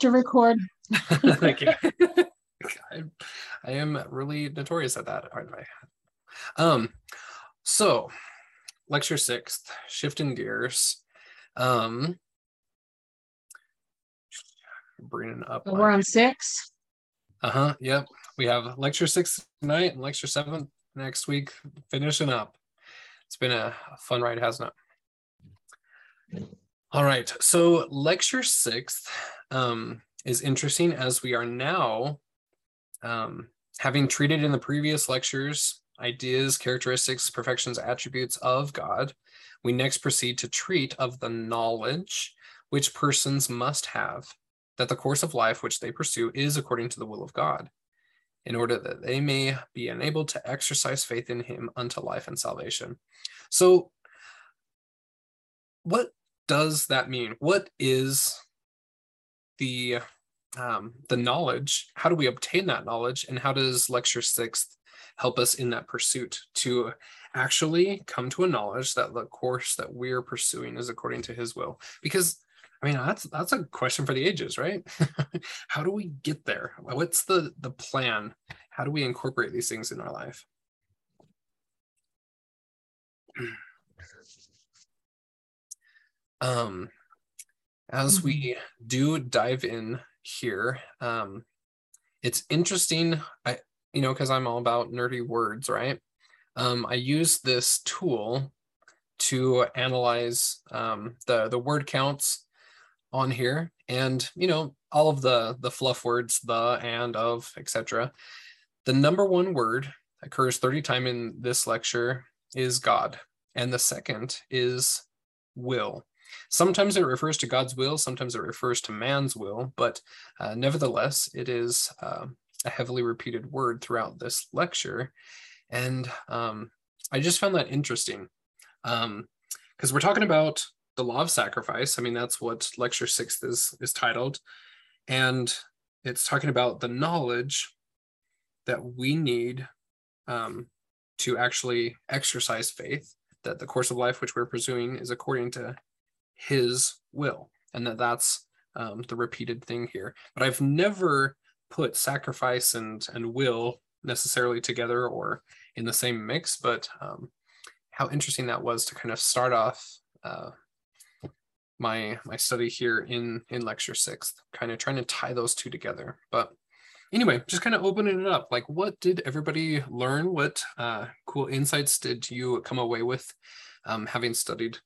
to record. Thank you. I, I am really notorious at that, aren't I? Um, so lecture sixth, shifting gears. Um, bringing up. We're on six. Uh huh. Yep. We have lecture six tonight and lecture seven next week, finishing up. It's been a fun ride, hasn't it? All right. So lecture sixth um, is interesting as we are now um, having treated in the previous lectures ideas, characteristics, perfections, attributes of God. We next proceed to treat of the knowledge which persons must have that the course of life which they pursue is according to the will of God, in order that they may be enabled to exercise faith in him unto life and salvation. So, what does that mean? What is the um, the knowledge? How do we obtain that knowledge, and how does Lecture Sixth help us in that pursuit to actually come to a knowledge that the course that we're pursuing is according to His will? Because I mean, that's that's a question for the ages, right? how do we get there? What's the the plan? How do we incorporate these things in our life? um, as we mm-hmm. do dive in here, um, it's interesting. I you know because I'm all about nerdy words, right? Um, I use this tool to analyze um, the the word counts on here and you know all of the the fluff words the and of etc the number one word occurs 30 time in this lecture is god and the second is will sometimes it refers to god's will sometimes it refers to man's will but uh, nevertheless it is uh, a heavily repeated word throughout this lecture and um, i just found that interesting because um, we're talking about the law of sacrifice. I mean, that's what lecture sixth is is titled, and it's talking about the knowledge that we need um, to actually exercise faith. That the course of life which we're pursuing is according to His will, and that that's um, the repeated thing here. But I've never put sacrifice and and will necessarily together or in the same mix. But um, how interesting that was to kind of start off uh, my my study here in in lecture sixth kind of trying to tie those two together but anyway just kind of opening it up like what did everybody learn what uh, cool insights did you come away with um, having studied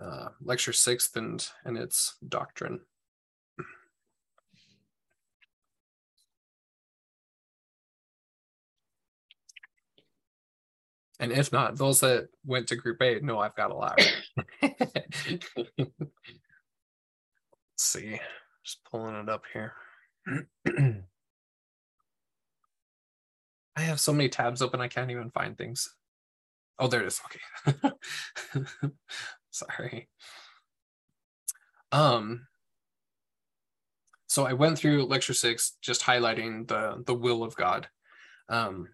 uh, lecture sixth and and its doctrine And if not, those that went to group A know I've got a lot. Let's see, just pulling it up here. I have so many tabs open, I can't even find things. Oh, there it is. Okay. Sorry. Um, so I went through lecture six, just highlighting the the will of God. Um,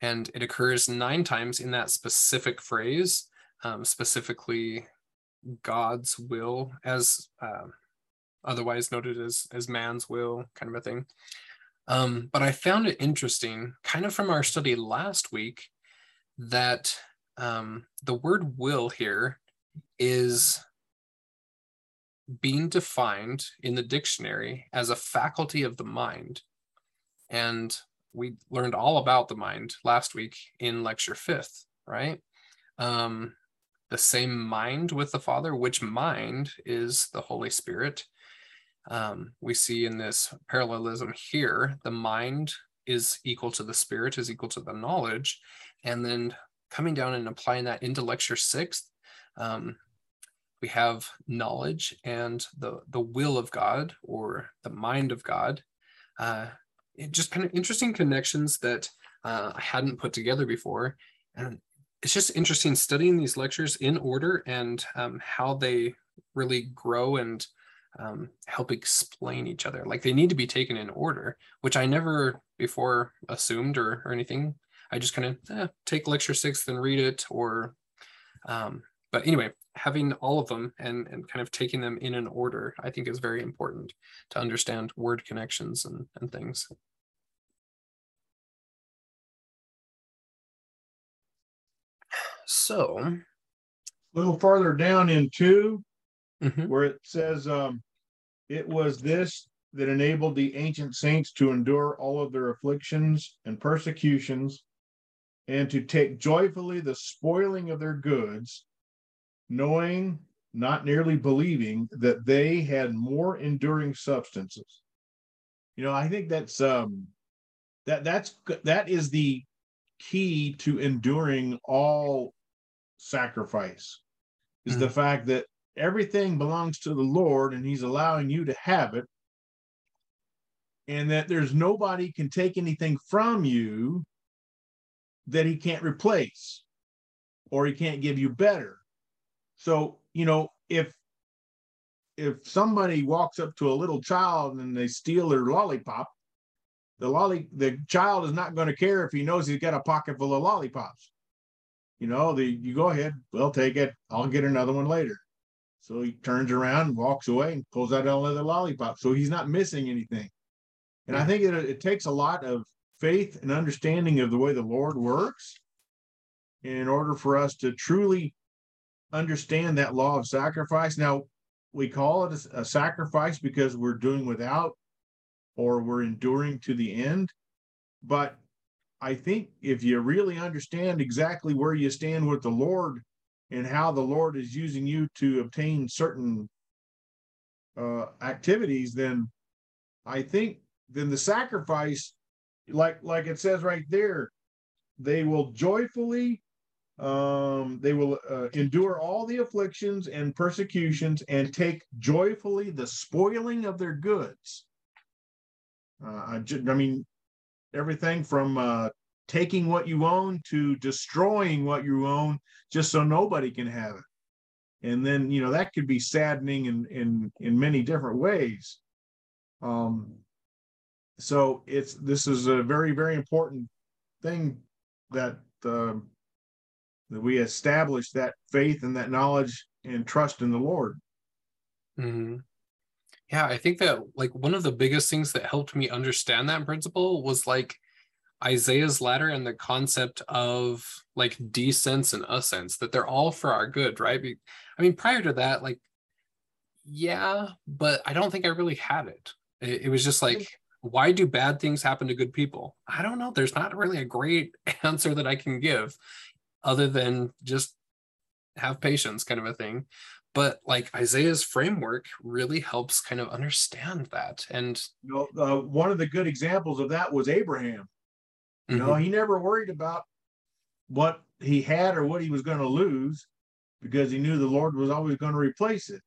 and it occurs nine times in that specific phrase, um, specifically God's will, as uh, otherwise noted as as man's will, kind of a thing. Um, but I found it interesting, kind of from our study last week, that um, the word will here is being defined in the dictionary as a faculty of the mind. And we learned all about the mind last week in lecture fifth, right? Um, the same mind with the Father, which mind is the Holy Spirit. Um, we see in this parallelism here, the mind is equal to the Spirit, is equal to the knowledge. And then coming down and applying that into lecture sixth, um, we have knowledge and the, the will of God or the mind of God. Uh, just kind of interesting connections that uh, I hadn't put together before. And it's just interesting studying these lectures in order and um, how they really grow and um, help explain each other. Like they need to be taken in order, which I never before assumed or, or anything. I just kind of eh, take lecture six and read it or, um, but anyway, having all of them and and kind of taking them in an order, I think is very important to understand word connections and and things. So, a little farther down in 2 mhm, where it says, um, it was this that enabled the ancient saints to endure all of their afflictions and persecutions and to take joyfully the spoiling of their goods, knowing, not nearly believing, that they had more enduring substances. You know, I think that's um that that's that is the key to enduring all sacrifice is the fact that everything belongs to the Lord and he's allowing you to have it and that there's nobody can take anything from you that he can't replace or he can't give you better so you know if if somebody walks up to a little child and they steal their lollipop the lolly the child is not going to care if he knows he's got a pocket full of lollipops. You know the you go ahead we'll take it i'll get another one later. So he turns around walks away and pulls out another lollipop so he's not missing anything. And I think it, it takes a lot of faith and understanding of the way the Lord works in order for us to truly understand that law of sacrifice. Now, we call it a, a sacrifice because we're doing without or we're enduring to the end. But I think if you really understand exactly where you stand with the Lord and how the Lord is using you to obtain certain uh, activities, then I think then the sacrifice, like like it says right there, they will joyfully um they will uh, endure all the afflictions and persecutions and take joyfully the spoiling of their goods. Uh, I, I mean everything from uh taking what you own to destroying what you own just so nobody can have it. And then you know that could be saddening in in in many different ways. Um so it's this is a very very important thing that um, that we establish that faith and that knowledge and trust in the Lord. mhm. Yeah, I think that like one of the biggest things that helped me understand that principle was like Isaiah's ladder and the concept of like descents and ascents, that they're all for our good, right? I mean, prior to that, like, yeah, but I don't think I really had it. It, it was just like, why do bad things happen to good people? I don't know. There's not really a great answer that I can give other than just have patience, kind of a thing. But like Isaiah's framework really helps kind of understand that. And You know, uh, one of the good examples of that was Abraham. You know, Mhm. he never worried about what he had or what he was going to lose because he knew the Lord was always going to replace it.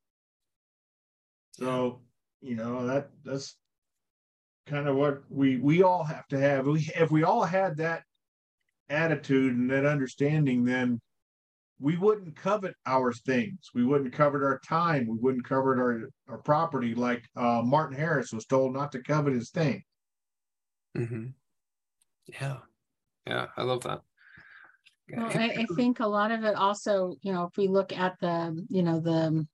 So, you know, that that's kind of what we we all have to have. We if we all had that attitude and that understanding, then we wouldn't covet our things. We wouldn't covet our time. We wouldn't covet our, our property like uh, Martin Harris was told not to covet his thing. Mhm. yeah, yeah, I love that. Well, I, I think a lot of it also, you know, if we look at the, you know, the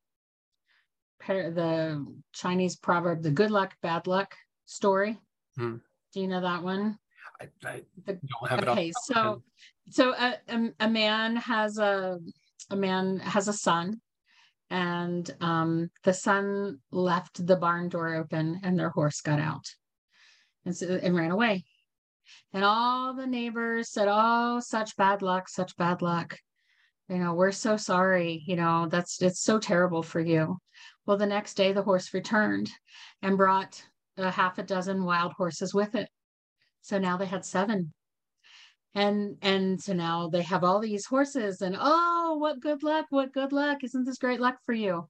the Chinese proverb, the good luck, bad luck story. Hmm. Do you know that one? I, I The- don't have it. Okay, of my so so a, a a man has a a man has a son, and um the son left the barn door open, and their horse got out, and so and ran away. And all the neighbors said, "Oh, such bad luck, such bad luck." You know, we're so sorry. You know, that's it's so terrible for you. Well, the next day the horse returned and brought a half a dozen wild horses with it. So now they had seven. And and so now they have all these horses and oh what good luck what good luck. Isn't this great luck for you?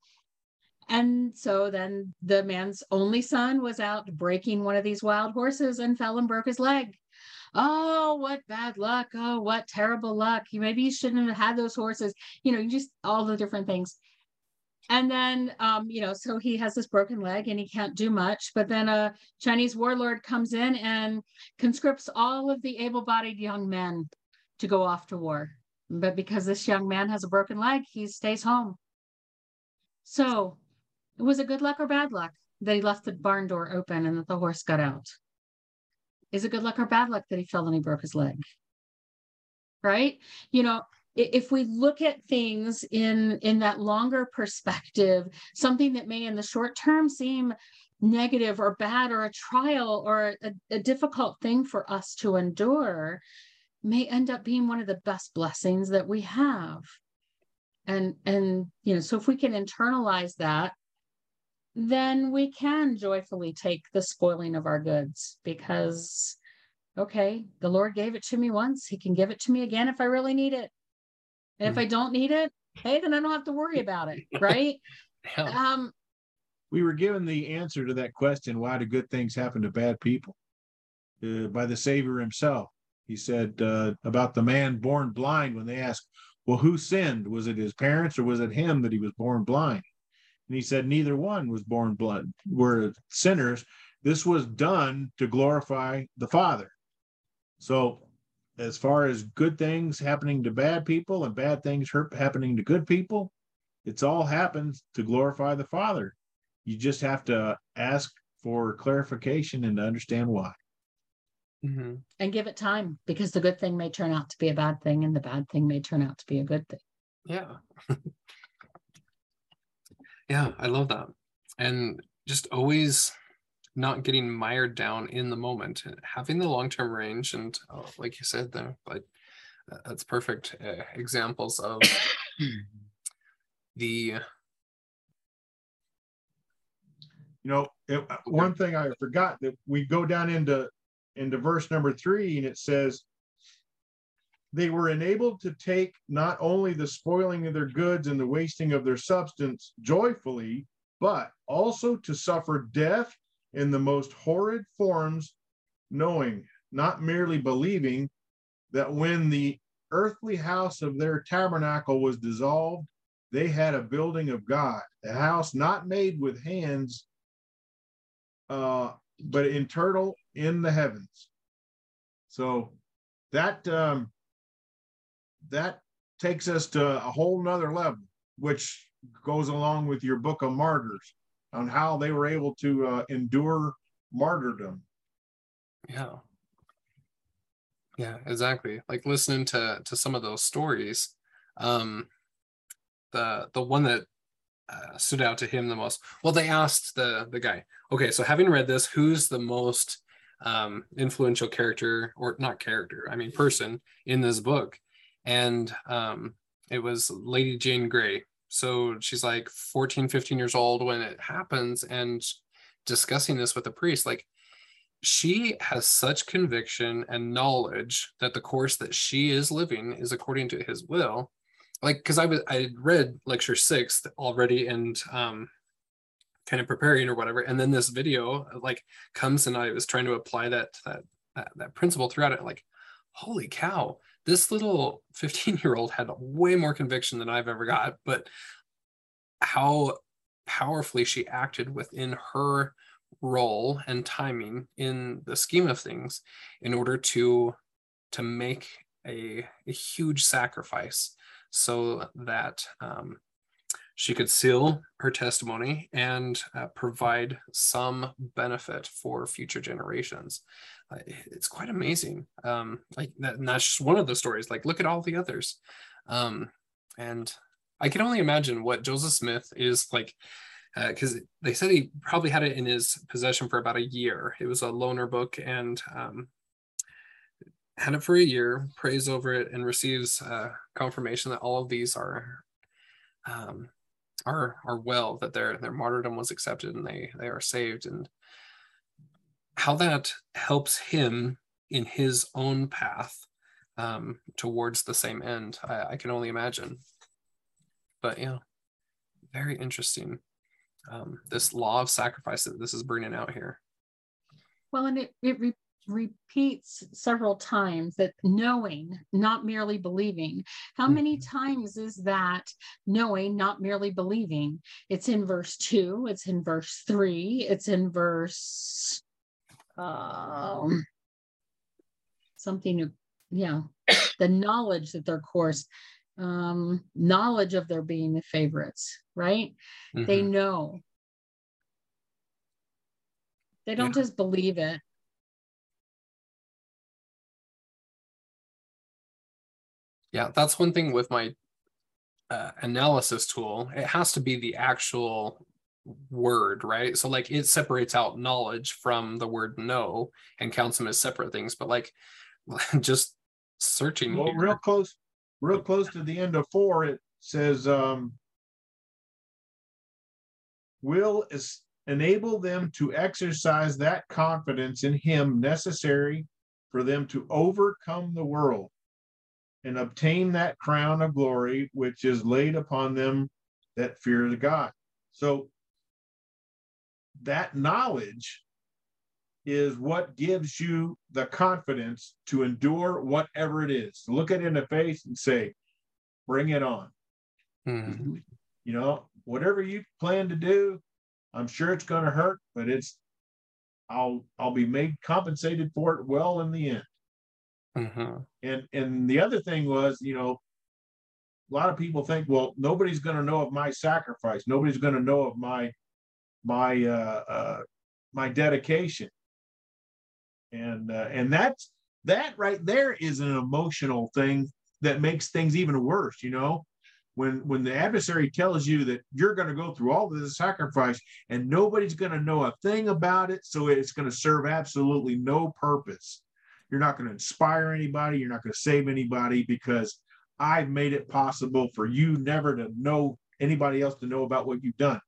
And so then the man's only son was out breaking one of these wild horses and fell and broke his leg. Oh what bad luck. Oh what terrible luck. Maybe you shouldn't have had those horses. You know you just all the different things and then um you know so he has this broken leg and he can't do much but then a chinese warlord comes in and conscripts all of the able-bodied young men to go off to war But because this young man has a broken leg, he stays home. So, was it good luck or bad luck that he left the barn door open and that the horse got out? Is it good luck or bad luck that he fell and he broke his leg? Right? You know, if we look at things in in that longer perspective something that may in the short term seem negative or bad or a trial or a, a, difficult thing for us to endure may end up being one of the best blessings that we have. And and you know so if we can internalize that then we can joyfully take the spoiling of our goods because okay the lord gave it to me once. He can give it to me again if i really need it and if I don't need it, hey, then I don't have to worry about it, right? yeah. Um, we were given the answer to that question: Why do good things happen to bad people? Uh, by the Savior Himself. He said uh, about the man born blind when they asked, "Well, who sinned? Was it his parents or was it him that he was born blind?" And he said, "Neither one was born blind. Were sinners. This was done to glorify the Father." So as far as good things happening to bad people and bad things happening to good people, it's all happens to glorify the Father. You just have to ask for clarification and to understand why. Mm-hmm. And give it time because the good thing may turn out to be a bad thing and the bad thing may turn out to be a good thing. Yeah. yeah, I love that. And just always not getting mired down in the moment, having the long term range, and oh, like you said there, but that's perfect uh, examples of the. You know, it, uh, one thing I forgot that we go down into into verse number three, and it says, they were enabled to take not only the spoiling of their goods and the wasting of their substance joyfully, but also to suffer death in the most horrid forms, knowing, not merely believing, that when the earthly house of their tabernacle was dissolved, they had a building of God, a house not made with hands, uh, but internal in the heavens. So that um, that takes us to a whole nother level, which goes along with your book of martyrs on how they were able to uh, endure martyrdom. Yeah. Yeah, exactly. Like listening to to some of those stories, um, the the one that uh, stood out to him the most. Well, they asked the the guy, okay, so having read this, who's the most um, influential character, or not character, I mean person in this book? And um, it was Lady Jane Grey, so she's like 14, 15 years old when it happens and discussing this with the priest. Like she has such conviction and knowledge that the course that she is living is according to his will. Like, because I was I read lecture six already and um kind of preparing or whatever. And then this video like comes and I was trying to apply that that that, that principle throughout it. Like, holy cow, this little 15 year old had way more conviction than I've ever got, but how powerfully she acted within her role and timing in the scheme of things in order to to make a, a huge sacrifice so that um, she could seal her testimony and uh, provide some benefit for future generations it's quite amazing. Um, like that, and that's just one of the stories. Like, look at all the others. Um, and I can only imagine what Joseph Smith is like, because uh, they said he probably had it in his possession for about a year. It was a loaner book, and um, had it for a year, prays over it, and receives uh, confirmation that all of these are um, are are well, that their their martyrdom was accepted, and they they are saved. And how that helps him in his own path um, towards the same end, I, I, can only imagine. But yeah, very interesting. Um, this law of sacrifice that this is bringing out here. Well, and it, it re- repeats several times that knowing, not merely believing. How many mm-hmm. times is that knowing, not merely believing? It's in verse two, it's in verse three, it's in verse um, something yeah, the knowledge that their course, um, knowledge of their being the favorites, right? Mm-hmm. They know. They don't yeah. just believe it. Yeah, that's one thing with my uh, analysis tool. It has to be the actual word, right? So like it separates out knowledge from the word know and counts them as separate things. But like just searching. Well, here. real close, real close to the end of four, it says, um, will is enable them to exercise that confidence in him necessary for them to overcome the world and obtain that crown of glory which is laid upon them that fear the God. So that knowledge is what gives you the confidence to endure whatever it is. Look it in the face and say, bring it on. Mm-hmm. You know, whatever you plan to do, I'm sure it's going to hurt, but it's I'll I'll be made compensated for it well in the end. Mm-hmm. And and the other thing was, you know, a lot of people think, well, nobody's going to know of my sacrifice. Nobody's going to know of my my uh, uh, my dedication. And uh, and that's that right there is an emotional thing that makes things even worse you know? When when the adversary tells you that you're going to go through all this sacrifice and nobody's going to know a thing about it so it's going to serve absolutely no purpose. You're not going to inspire anybody you're not going to save anybody because i've made it possible for you never to know anybody else to know about what you've done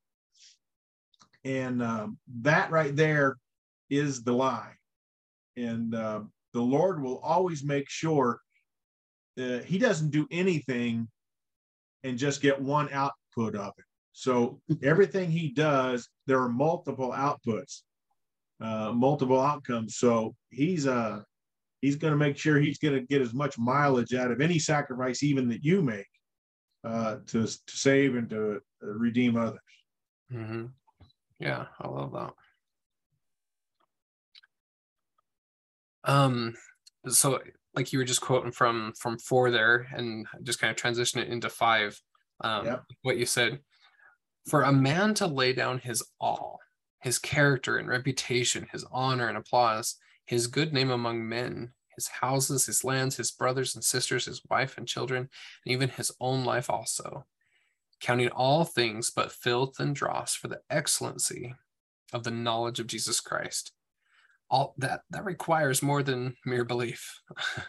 and um, that right there is the lie and uh, the Lord will always make sure that He doesn't do anything and just get one output of it. So everything He does, there are multiple outputs, uh, multiple outcomes. So He's uh He's going to make sure He's going to get as much mileage out of any sacrifice, even that you make, uh, to to save and to redeem others. Mm-hmm. Yeah, I love that. Um, so like you were just quoting from from four there, and just kind of transition it into five. Um, yep. what you said. For a man to lay down his all, his character and reputation, his honor and applause, his good name among men, his houses, his lands, his brothers and sisters, his wife and children, and even his own life also, counting all things but filth and dross for the excellency of the knowledge of Jesus Christ, all that that requires more than mere belief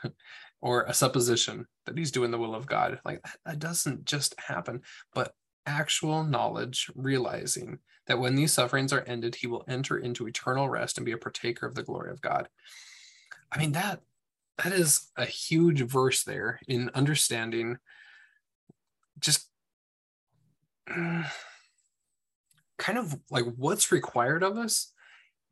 or a supposition that he's doing the will of God. Like that, doesn't just happen, but actual knowledge, realizing that when these sufferings are ended, he will enter into eternal rest and be a partaker of the glory of God. I mean that that is a huge verse there in understanding just uh, kind of like what's required of us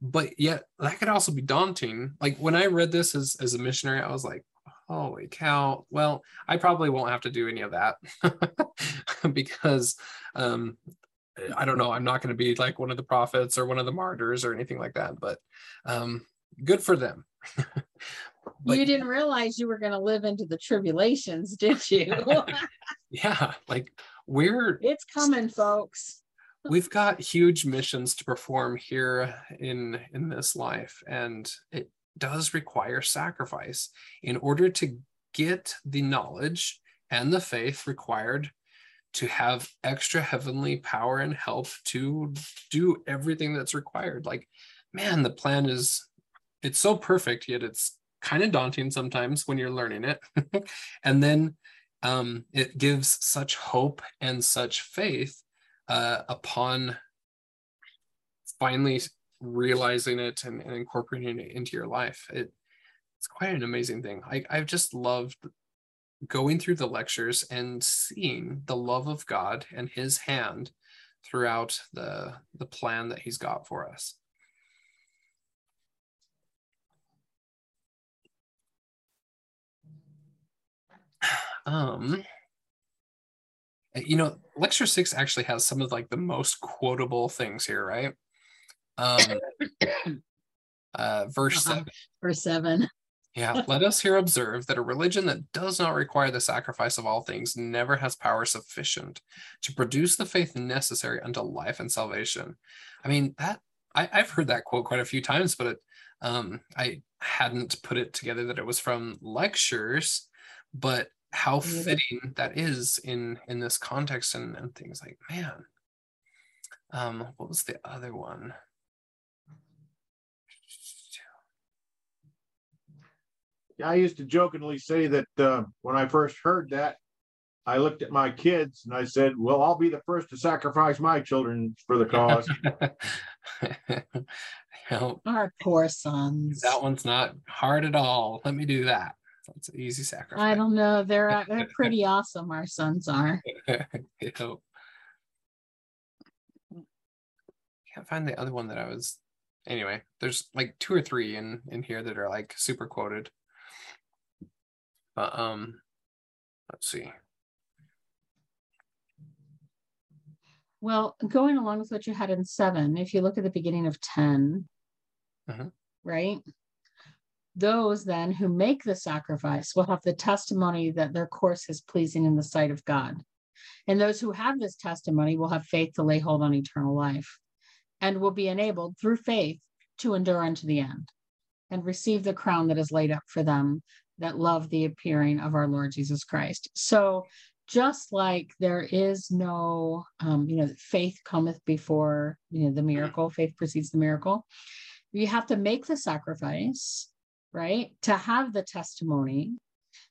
but yet that could also be daunting. Like when i read this as, as a missionary i was like holy cow. Well i probably won't have to do any of that because um i don't know i'm not going to be like one of the prophets or one of the martyrs or anything like that but um good for them. But, you didn't realize you were going to live into the tribulations did you? Yeah like we're it's coming folks. We've got huge missions to perform here in in this life and it does require sacrifice. In order to get the knowledge and the faith required to have extra heavenly power and help to do everything that's required. Like man the plan is it's so perfect yet it's kind of daunting sometimes when you're learning it. And then um, it gives such hope and such faith uh, upon finally realizing it and, and, incorporating it into your life. It, it's quite an amazing thing. I, I've just loved going through the lectures and seeing the love of God and his hand throughout the, the plan that he's got for us. Um, you know, lecture six actually has some of like the most quotable things here, right? Um, uh, verse uh-huh. seven. Verse seven. Yeah, let us here observe that a religion that does not require the sacrifice of all things never has power sufficient to produce the faith necessary unto life and salvation. I mean, that I, have heard that quote quite a few times, but it, um, I hadn't put it together that it was from lectures, but how fitting that is in in this context and, and things like man. Um, what was the other one? I used to jokingly say that uh, when I first heard that, I looked at my kids and I said, "Well, I'll be the first to sacrifice my children for the cause." Our poor sons. That one's not hard at all. Let me do that. That's an easy sacrifice. I don't know. They're uh, they're pretty awesome. Our sons are. Can't find the other one that I was. Anyway, there's like two or three in in here that are like super quoted. But um, let's see. Well, going along with what you had in seven, if you look at the beginning of 10, uh-huh. right? Those then who make the sacrifice will have the testimony that their course is pleasing in the sight of God. And those who have this testimony will have faith to lay hold on eternal life and will be enabled through faith to endure unto the end and receive the crown that is laid up for them that love the appearing of our Lord Jesus Christ. So just like there is no um, you know faith cometh before you know the miracle faith precedes the miracle you have to make the sacrifice right to have the testimony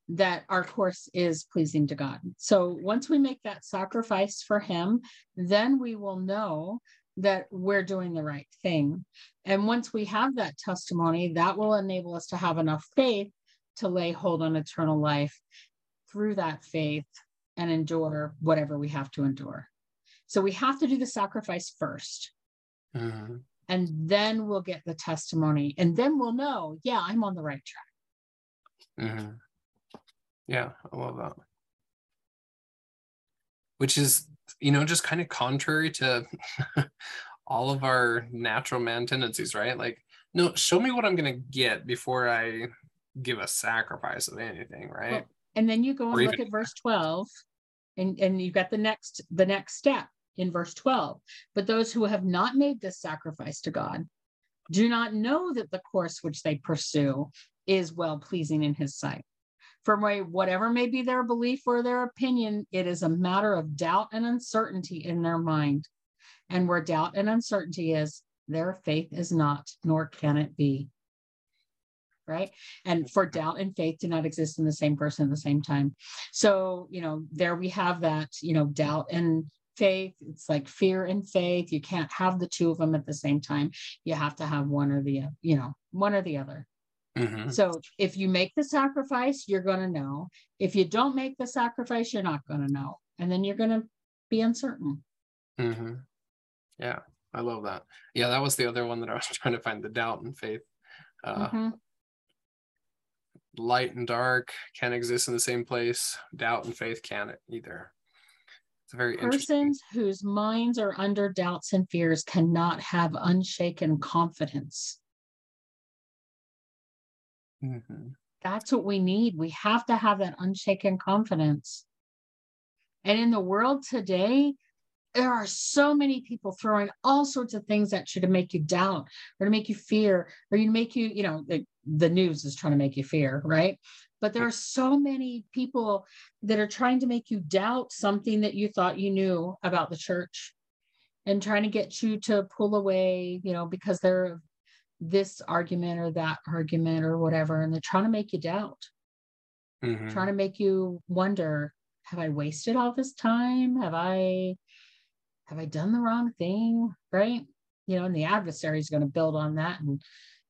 that our course is pleasing to god so once we make that sacrifice for him then we will know that we're doing the right thing and once we have that testimony that will enable us to have enough faith to lay hold on eternal life through that faith and endure whatever we have to endure. So we have to do the sacrifice 1st mm-hmm. And then we'll get the testimony. And then we'll know, yeah, I'm on the right track. Mm-hmm. Yeah, I love that. Which is, you know, just kind of contrary to all of our natural man tendencies, right? Like, no, show me what I'm going to get before I give a sacrifice of anything, right? Well, and then you go and look at verse 12 and, and you got the next the next step in verse 12. But those who have not made this sacrifice to God do not know that the course which they pursue is well pleasing in his sight. For whatever may be their belief or their opinion, it is a matter of doubt and uncertainty in their mind. And where doubt and uncertainty is, their faith is not, nor can it be right? And for doubt and faith do not exist in the same person at the same time. So, you know, there we have that, you know, doubt and faith. It's like fear and faith. You can't have the two of them at the same time. You have to have one or the, you know, one or the other. Mm-hmm. So if you make the sacrifice, you're going to know. If you don't make the sacrifice, you're not going to know. And then you're going to be uncertain. Mm-hmm. Yeah, I love that. Yeah, that was the other one that I was trying to find the doubt and faith. Uh, mm-hmm light and dark can't exist in the same place. Doubt and faith can't either. Very persons whose minds are under doubts and fears cannot have unshaken confidence. Mm-hmm. That's what we need. We have to have that unshaken confidence. And in the world today, there are so many people throwing all sorts of things at you to make you doubt or to make you fear or you make you you know the, news is trying to make you fear right but there are so many people that are trying to make you doubt something that you thought you knew about the church and trying to get you to pull away you know because they're this argument or that argument or whatever and they're trying to make you doubt mm-hmm. trying to make you wonder have i wasted all this time have i have I done the wrong thing? Right. You know, and the adversary is going to build on that and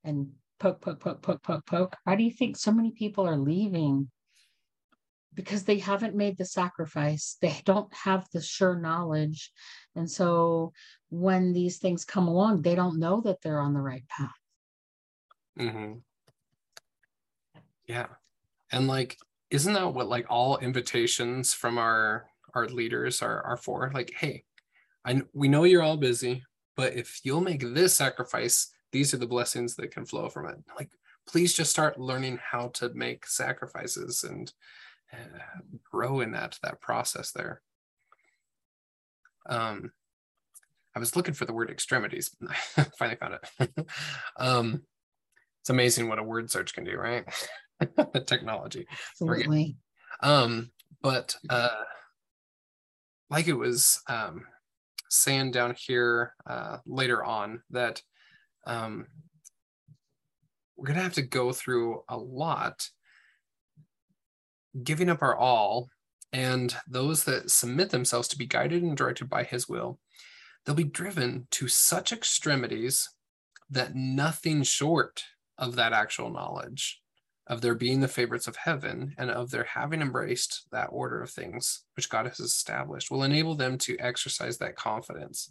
and poke, poke, poke, poke, poke, poke. Why do you think so many people are leaving? Because they haven't made the sacrifice. They don't have the sure knowledge. And so when these things come along, they don't know that they're on the right path. Mm-hmm. Yeah. And like, isn't that what like all invitations from our our leaders are are for? Like, hey, I we know you're all busy, but if you'll make this sacrifice, these are the blessings that can flow from it. Like, please just start learning how to make sacrifices and uh, grow in that that process there. Um, I was looking for the word extremities. I finally found it. um, it's amazing what a word search can do, right? Technology. Absolutely. Um, but uh, like it was um, saying down here uh, later on that um, we're going to have to go through a lot giving up our all and those that submit themselves to be guided and directed by his will they'll be driven to such extremities that nothing short of that actual knowledge of their being the favorites of heaven and of their having embraced that order of things which God has established will enable them to exercise that confidence.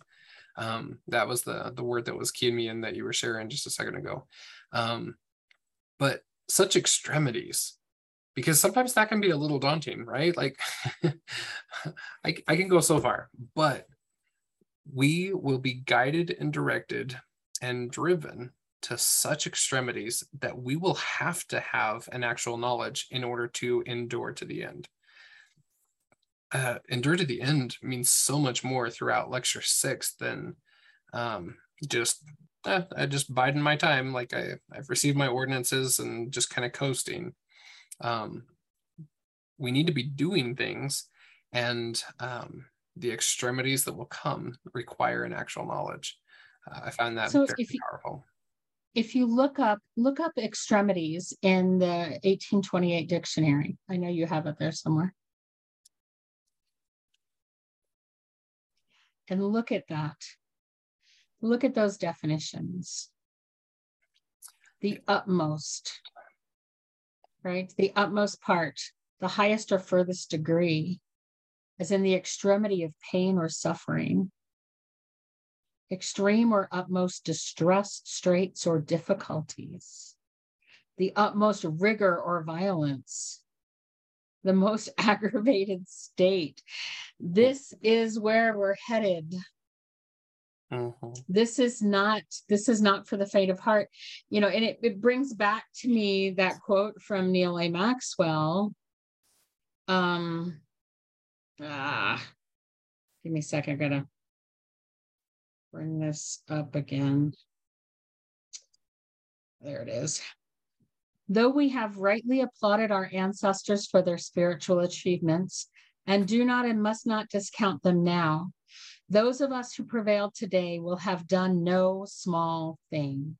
Um, that was the the word that was keying me in that you were sharing just a second ago. Um, but such extremities, because sometimes that can be a little daunting, right? Like I, I can go so far, but we will be guided and directed and driven to such extremities that we will have to have an actual knowledge in order to endure to the end. Uh, endure to the end means so much more throughout lecture six than um, just eh, I just biding my time. Like I, I've received my ordinances and just kind of coasting. Um, we need to be doing things, and um, the extremities that will come require an actual knowledge. Uh, I found that so very if you, powerful if you look up look up extremities in the 1828 dictionary i know you have it there somewhere and look at that. Look at those definitions. The utmost right? The utmost part the highest or furthest degree as in the extremity of pain or suffering. Extreme or utmost distress, straits, or difficulties, the utmost rigor or violence, the most aggravated state. This is where we're headed. Mm-hmm. This is not this is not for the faint of heart, you know, and it, it brings back to me that quote from Neal A. Maxwell. Um ah give me a second, I gotta bring this up again. There it is. Though we have rightly applauded our ancestors for their spiritual achievements and do not and must not discount them now, those of us who prevail today will have done no small thing.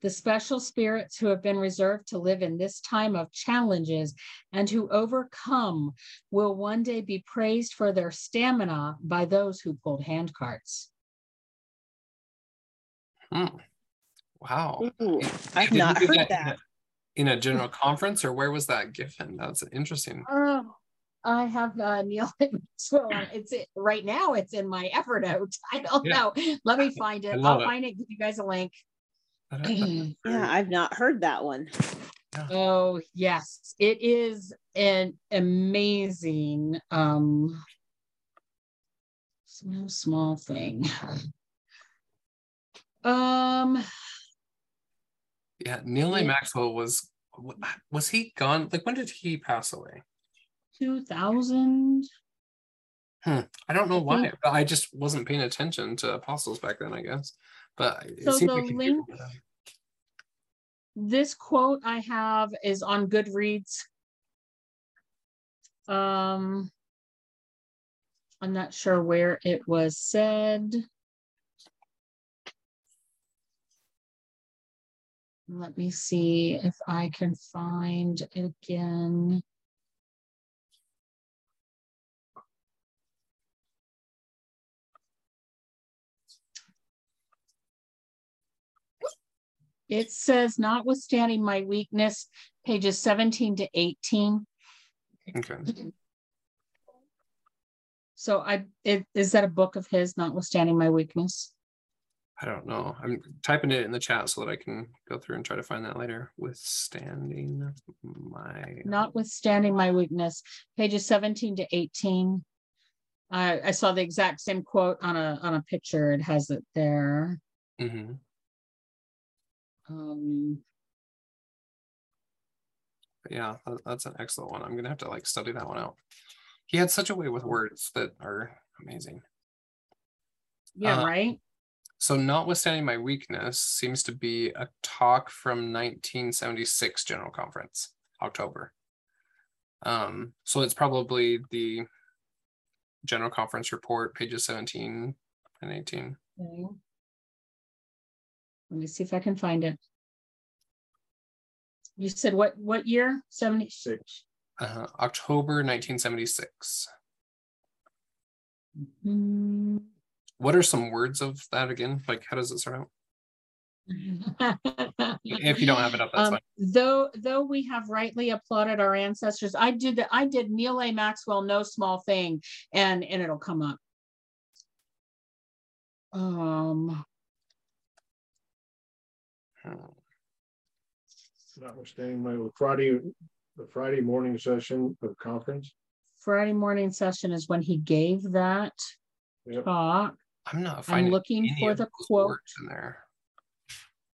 The special spirits who have been reserved to live in this time of challenges and who overcome will one day be praised for their stamina by those who pulled handcarts. Hmm. Wow. Ooh, I've not heard that, that. In, a, general conference, or where was that given? That's interesting. Oh, I have uh, Neal So It's it, right now. It's in my effort Evernote. I don't yeah. know. Let me find it. I'll it. find it. Give you guys a link. yeah, I've not heard that one. Oh yes, it is an amazing um small small thing. Um. Yeah, Neal A. Maxwell was was he gone? Like when did he pass away? Two thousand. Hmm. I don't know I why, think... but I just wasn't paying attention to apostles back then. I guess, but so the like link. This quote I have is on Goodreads. Um, I'm not sure where it was said. Let me see if I can find it again. It says, notwithstanding my weakness, pages 17 to 18. Okay. So I it, is that a book of his, notwithstanding my weakness? I don't know. I'm typing it in the chat so that I can go through and try to find that later. Withstanding my notwithstanding my weakness, pages 17 to 18. I, I saw the exact same quote on a on a picture. It has it there. Mm-hmm. Um yeah, that, that's an excellent one. I'm gonna have to like study that one out. He had such a way with words that are amazing. Yeah, Uh, right. So, notwithstanding my weakness, seems to be a talk from 1976 General Conference, October. Um, so it's probably the General Conference report, pages 17 and 18. Okay. Let me see if I can find it. You said what, what year? Seventy? Six. Uh, October 1976. Hmm. What are some words of that again? Like, how does it start out? If you don't have it up, that's Um, fine. though, though we have rightly applauded our ancestors, I did, the- I did Neal A. Maxwell, no small thing, and, and it'll come up. Um. Notwithstanding my Friday, the Friday morning session of conference. Friday morning session is when he gave that Yep. talk. I'm not I'm looking for the quote. in there.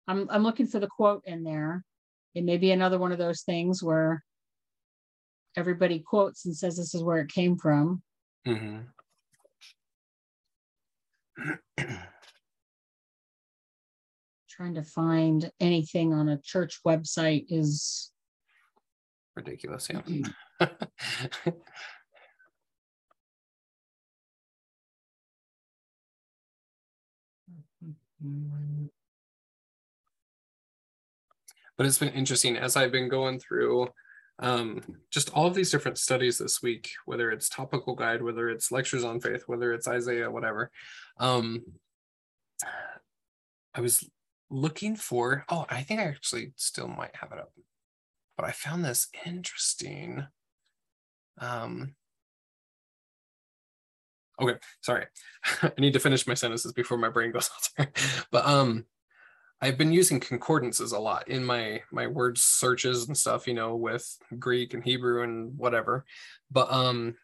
I'm, I'm looking for the quote in there. It may be another one of those things where everybody quotes and says this is where it came from. Mhm. Trying to find anything on a church website is, Ridiculous, yeah. but it's been interesting as I've been going through um, just all of these different studies this week, whether it's topical guide, whether it's lectures on faith, whether it's Isaiah, whatever. Um, I was looking for, oh, I think I actually still might have it up, but I found this interesting. Um, okay, sorry. I need to finish my sentences before my brain goes out. But um, I've been using concordances a lot in my my word searches and stuff, you know, with Greek and Hebrew and whatever. But um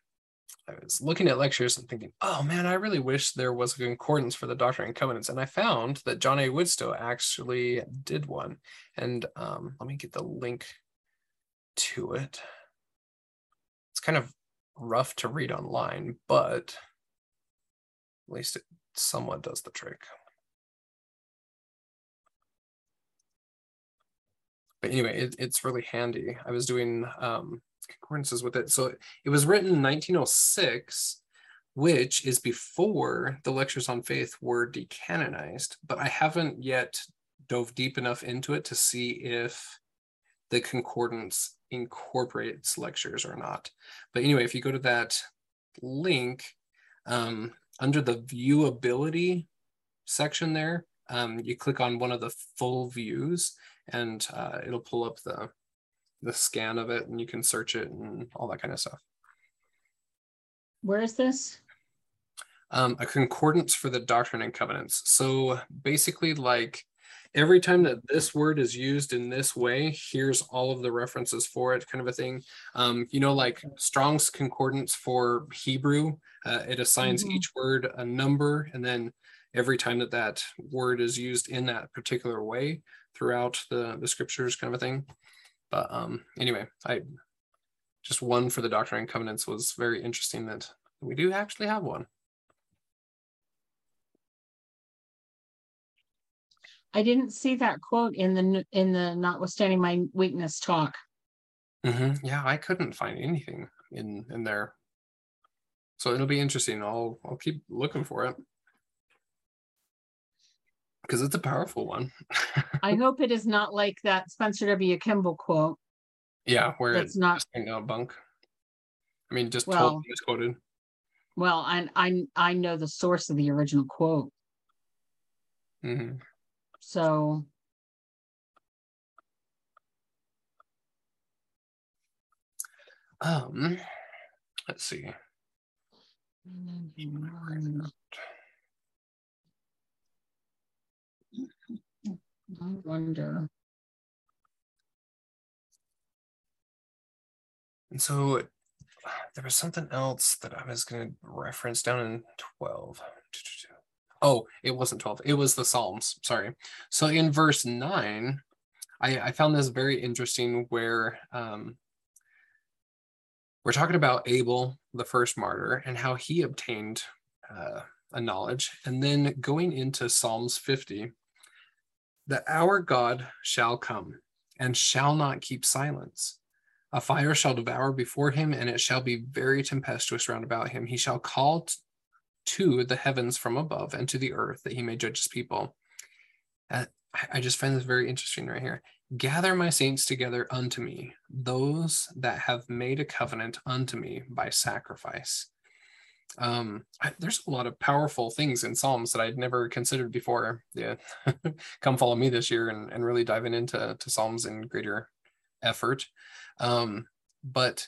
I was looking at lectures and thinking, oh man, I really wish there was a concordance for the Doctrine and Covenants. And I found that John A. Widtsoe actually did one. And um, let me get the link to it. It's kind of rough to read online, but at least it somewhat does the trick. but anyway, it, it's really handy. I was doing um, concordances with it. So it was written in 1906, which is before the lectures on faith were decanonized, but I haven't yet dove deep enough into it to see if the concordance incorporates lectures or not. But anyway, if you go to that link um, under the viewability section there, um, you click on one of the full views and uh, it'll pull up the the scan of it and you can search it and all that kind of stuff. where is this? Um, a concordance for the Doctrine and Covenants. So basically, like every time that this word is used in this way, here's all of the references for it, kind of a thing. Um, you know, like Strong's concordance for Hebrew, uh, it assigns Mhm. each word a number, and then every time that that word is used in that particular way throughout the the scriptures, kind of a thing. But um, anyway, I just one for the Doctrine and Covenants was very interesting that we do actually have one. I didn't see that quote in the, in the notwithstanding my weakness talk. Mm-hmm. Yeah, I couldn't find anything in in there. So it'll be interesting. I'll I'll keep looking for it because it's a powerful one. I hope it is not like that Spencer W. Kimball quote. yeah, where it's not- ain't bunk. I mean, just Well- totally misquoted. Well, and I, I know the source of the original quote, hmm so. Um, let's see. I wonder. And so there was something else that I was going to reference down in 12. Oh, it wasn't 12. It was the Psalms. Sorry. So in verse 9, I, I found this very interesting where um, we're talking about Abel, the first martyr, and how he obtained uh, a knowledge. And then going into Psalms 50, that our God shall come and shall not keep silence. A fire shall devour before him, and it shall be very tempestuous round about him. He shall call to the heavens from above and to the earth that he may judge his people. Uh, I just find this very interesting right here. Gather my saints together unto me, those that have made a covenant unto me by sacrifice. Um, I, there's a lot of powerful things in Psalms that I'd never considered before. Yeah, come follow me this year and, and really diving into to Psalms in greater effort. Um, but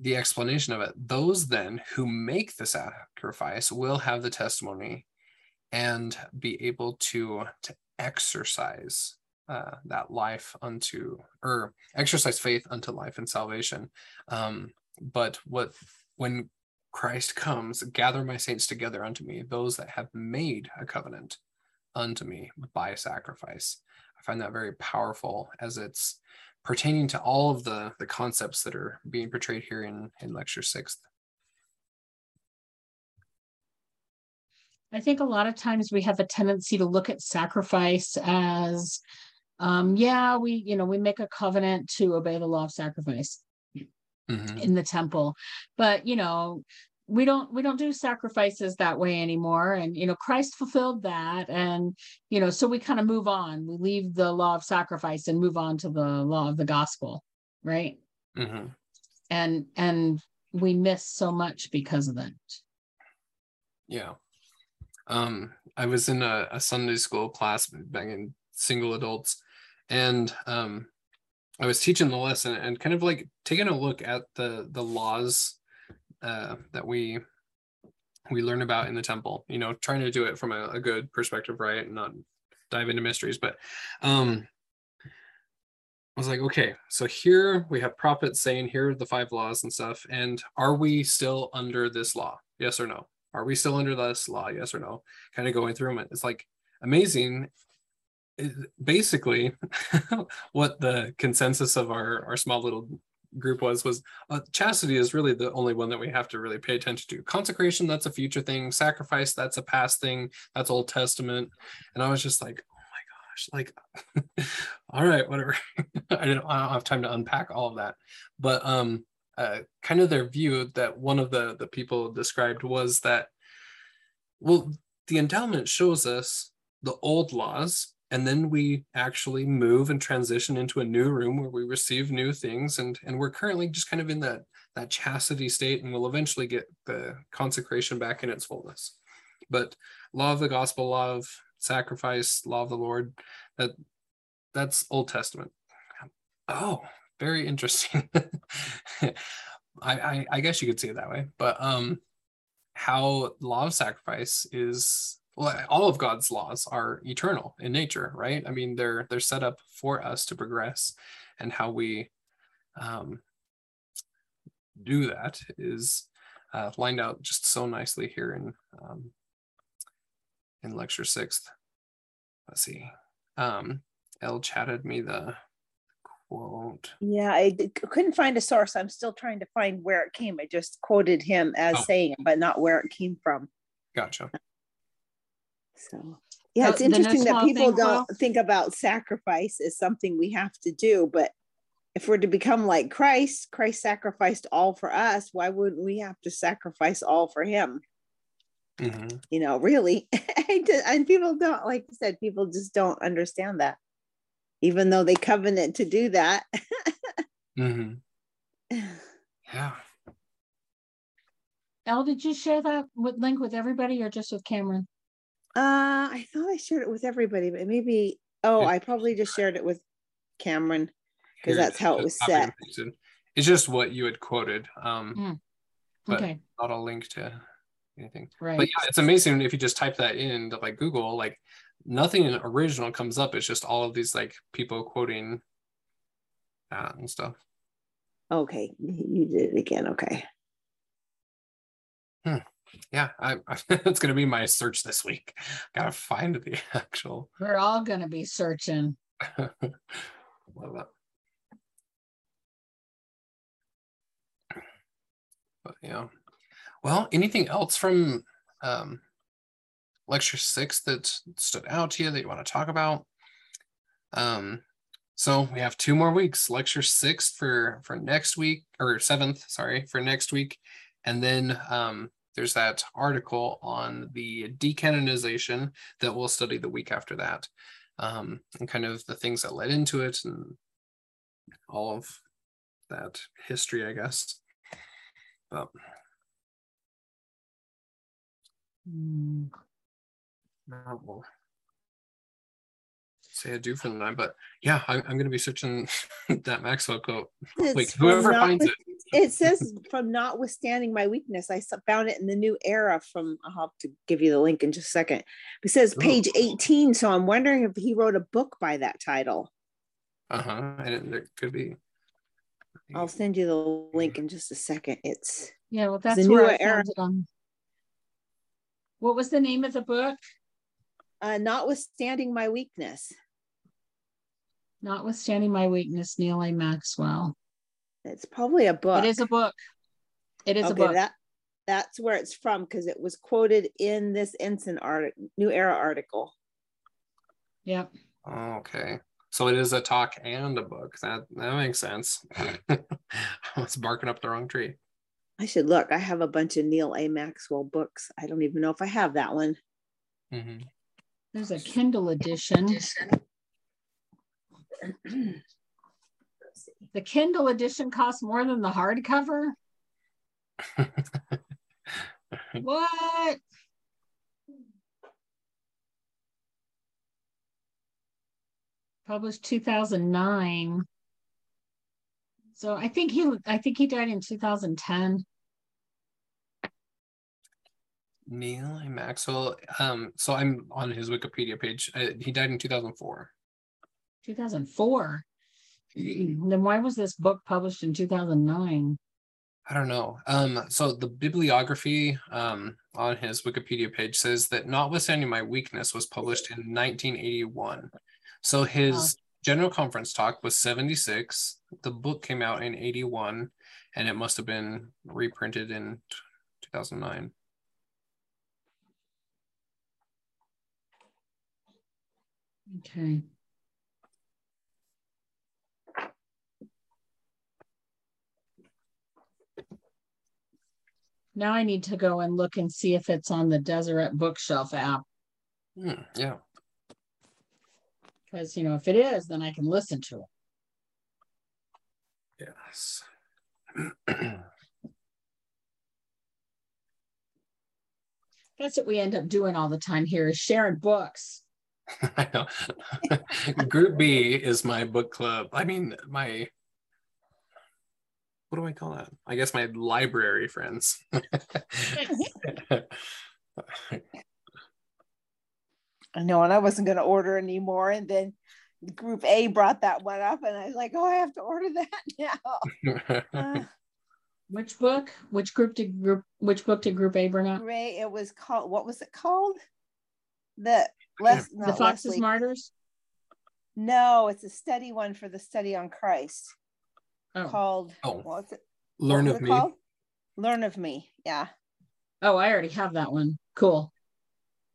the explanation of it, those then who make the sacrifice will have the testimony and be able to to exercise uh, that life unto or exercise faith unto life and salvation. Um, but what when christ comes gather my saints together unto me those that have made a covenant unto me by sacrifice. I find that very powerful as it's pertaining to all of the the concepts that are being portrayed here in in lecture sixth I think a lot of times we have a tendency to look at sacrifice as, um, yeah, we, you know, we make a covenant to obey the law of sacrifice mm-hmm. in the temple, but you know, we don't we don't do sacrifices that way anymore. And you know christ fulfilled that. And you know so we kind of move on. We leave the law of sacrifice and move on to the law of the gospel right? Mm-hmm. and and we miss so much because of that. Yeah. Um, I was in a, a, Sunday school class back in single adults, and um, I was teaching the lesson and kind of like taking a look at the the laws uh, that we we learn about in the temple. You know, trying to do it from a, a good perspective, right, and not dive into mysteries. But um, I was like, okay, so here we have prophets saying here are the five laws and stuff, and are we still under this law? Yes or no? Are we still under this law? Yes or no? Kind of going through them. It's like amazing. It, basically, what the consensus of our, our small little group was was uh, chastity is really the only one that we have to really pay attention to. Consecration that's a future thing. Sacrifice that's a past thing. That's old testament. And i was just like oh my gosh like all right whatever. I, don't, I don't have time to unpack all of that. But um uh, kind of their view that one of the the people described was that well the endowment shows us the old laws and then we actually move and transition into a new room where we receive new things and and we're currently just kind of in that that chastity state and we'll eventually get the consecration back in its fullness but law of the gospel law of sacrifice law of the lord that that's old testament oh very interesting. I, I, I guess you could see it that way, but um, how law of sacrifice is all of God's laws are eternal in nature, right? I mean, they're they're set up for us to progress, and how we um, do that is uh, lined out just so nicely here in um, in lecture sixth. Let's see. Um, El chatted me the quote. Yeah, I couldn't find a source. I'm still trying to find where it came. I just quoted him as oh. saying it, but not where it came from. Gotcha. So yeah, it's interesting that people don't think about sacrifice as something we have to do, but if we're to become like Christ, Christ sacrificed all for us. Why wouldn't we have to sacrifice all for Him? Mm-hmm. You know, really, and people don't like I said. People just don't understand that even though they covenant to do that. mm-hmm. Yeah. Elle, did you share that with, link with everybody or just with Cameron? Uh, I thought I shared it with everybody, but maybe oh, I probably just shared it with Cameron because that's how it was set. It's just what you had quoted. Um, mm. okay. not a link to anything. Right. But yeah, it's amazing if you just type that in to like Google, like nothing original comes up. It's just all of these like people quoting that and stuff. Okay, you did it again. Okay. Hmm. Yeah, I, I it's gonna be my search this week. Gotta find the actual. We're all gonna be searching. Love that. But yeah. Well, anything else from um, lecture six that stood out to you that you want to talk about? Um, so we have two more weeks. Lecture six for for next week or seventh, sorry, for next week, and then um, there's that article on the decanonization that we'll study the week after that, um, and kind of the things that led into it and all of that history, I guess. But mm. we'll say adieu for the night. But yeah, I, am going to be searching that Maxwell quote. Wait, whoever finds it. It says, from notwithstanding my weakness, I found it in the new era from, I'll have to give you the link in just a second. It says page 18. So I'm wondering if he wrote a book by that title. Uh huh. And there could be. I'll send you the link in just a second. It's yeah, well, that's where I era. it on. What was the name of the book? Uh, Notwithstanding My Weakness. Notwithstanding My Weakness, Neal A. Maxwell. It's probably a book. It is a book. It is okay, a book. That, that's where it's from because it was quoted in this Ensign article, New Era article. Yep. okay. So it is a talk and a book. That that makes sense. I was barking up the wrong tree. I should look. I have a bunch of Neal A. Maxwell books. I don't even know if I have that one. Mm-hmm. There's a Kindle edition. the Kindle edition costs more than the hardcover. what? Published 2009. So I think he I think he died in 2010. Neal Maxwell. Um, so I'm on his Wikipedia page. Uh, he died in 2004. 2004. Then why was this book published in 2009? I don't know. Um, so the bibliography um, on his Wikipedia page says that notwithstanding my weakness was published in 1981. So his wow. general conference talk was 76. The book came out in 81, and it must have been reprinted in 2009. Okay. Now I need to go and look and see if it's on the Deseret Bookshelf app. Mm, yeah. Because, you know, if it is, then I can listen to it. Yes. That's what we end up doing all the time here is sharing books. I know. Group B is my book club. I mean, my what do I call that? I guess my library friends. I know, and I wasn't going to order anymore. And then Group A brought that one up, and I was like, "Oh, I have to order that now." uh, which book? Which group did group? Which book did Group A bring up? Ray, it was called. What was it called? The Les, the Fox's Leslie. Martyrs. No, it's a study one for the study on Christ. Oh. Called. Oh. What's it? Learn what of me. Called? Learn of me. Yeah. Oh, I already have that one. Cool.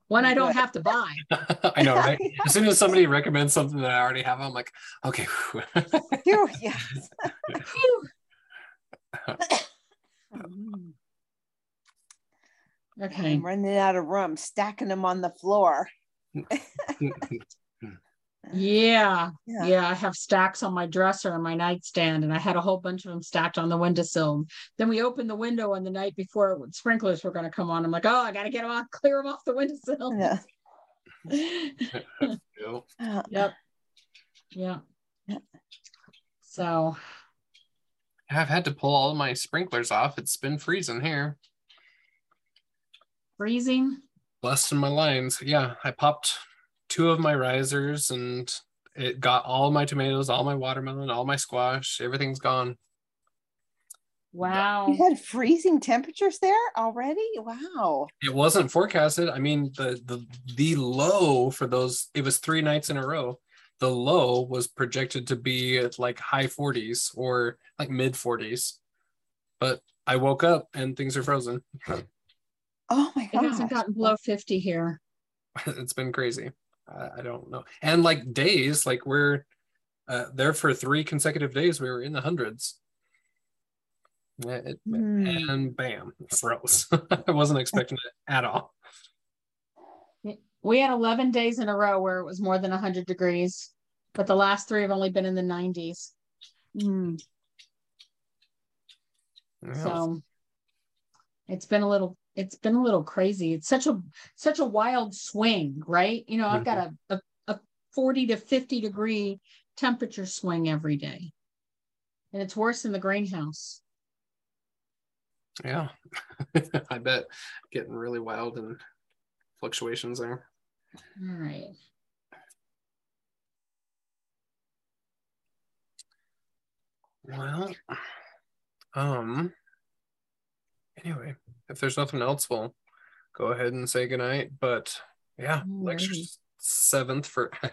One I don't have to buy. I know, right? As soon as somebody recommends something that I already have, I'm like, okay. Phew, yes. okay. I'm running out of room, stacking them on the floor. Yeah, yeah, yeah. I have stacks on my dresser and my nightstand, and I had a whole bunch of them stacked on the windowsill. Then we opened the window on the night before sprinklers were going to come on. I'm like, oh, I got to get them off, clear them off the windowsill. Yeah. yep. Uh, yep. Yeah. So I've had to pull all my sprinklers off. It's been freezing here. Freezing? Busting my lines. Yeah, I popped two of my risers and it got all my tomatoes, all my watermelon, all my squash. Everything's gone. Wow. You had freezing temperatures there already? Wow. It wasn't forecasted. I mean, the the the low for those it was three nights in a row. the low was projected to be at like high 40s or like mid 40s. But I woke up and things are frozen. Oh my god. It hasn't gotten below 50 here. it's been crazy. I, I don't know. And like days, like we're uh, there for three consecutive days, we were in the hundreds. It, mm. And bam, froze. I wasn't expecting it at all. We had 11 days in a row where it was more than 100 degrees, but the last three have only been in the 90s. Mm. Yeah. So it's been a little it's been a little crazy. It's such a such a wild swing, right? You know, I've got a, a, a 40 to 50 degree temperature swing every day. And it's worse in the greenhouse. Yeah. I bet getting really wild and fluctuations there. All right. Well, um anyway, if there's nothing else, we'll go ahead and say goodnight. But yeah, lecture seventh for I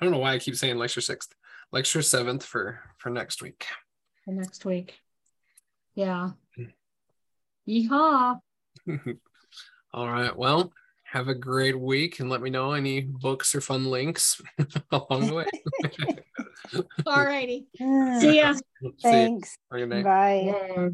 don't know why I keep saying lecture sixth. Lecture seventh for for next week. For next week. Yeah. Hmm. Yeehaw. All right. Well, have a great week and let me know any books or fun links along the way. All righty. See ya. Thanks. See ya. Bye.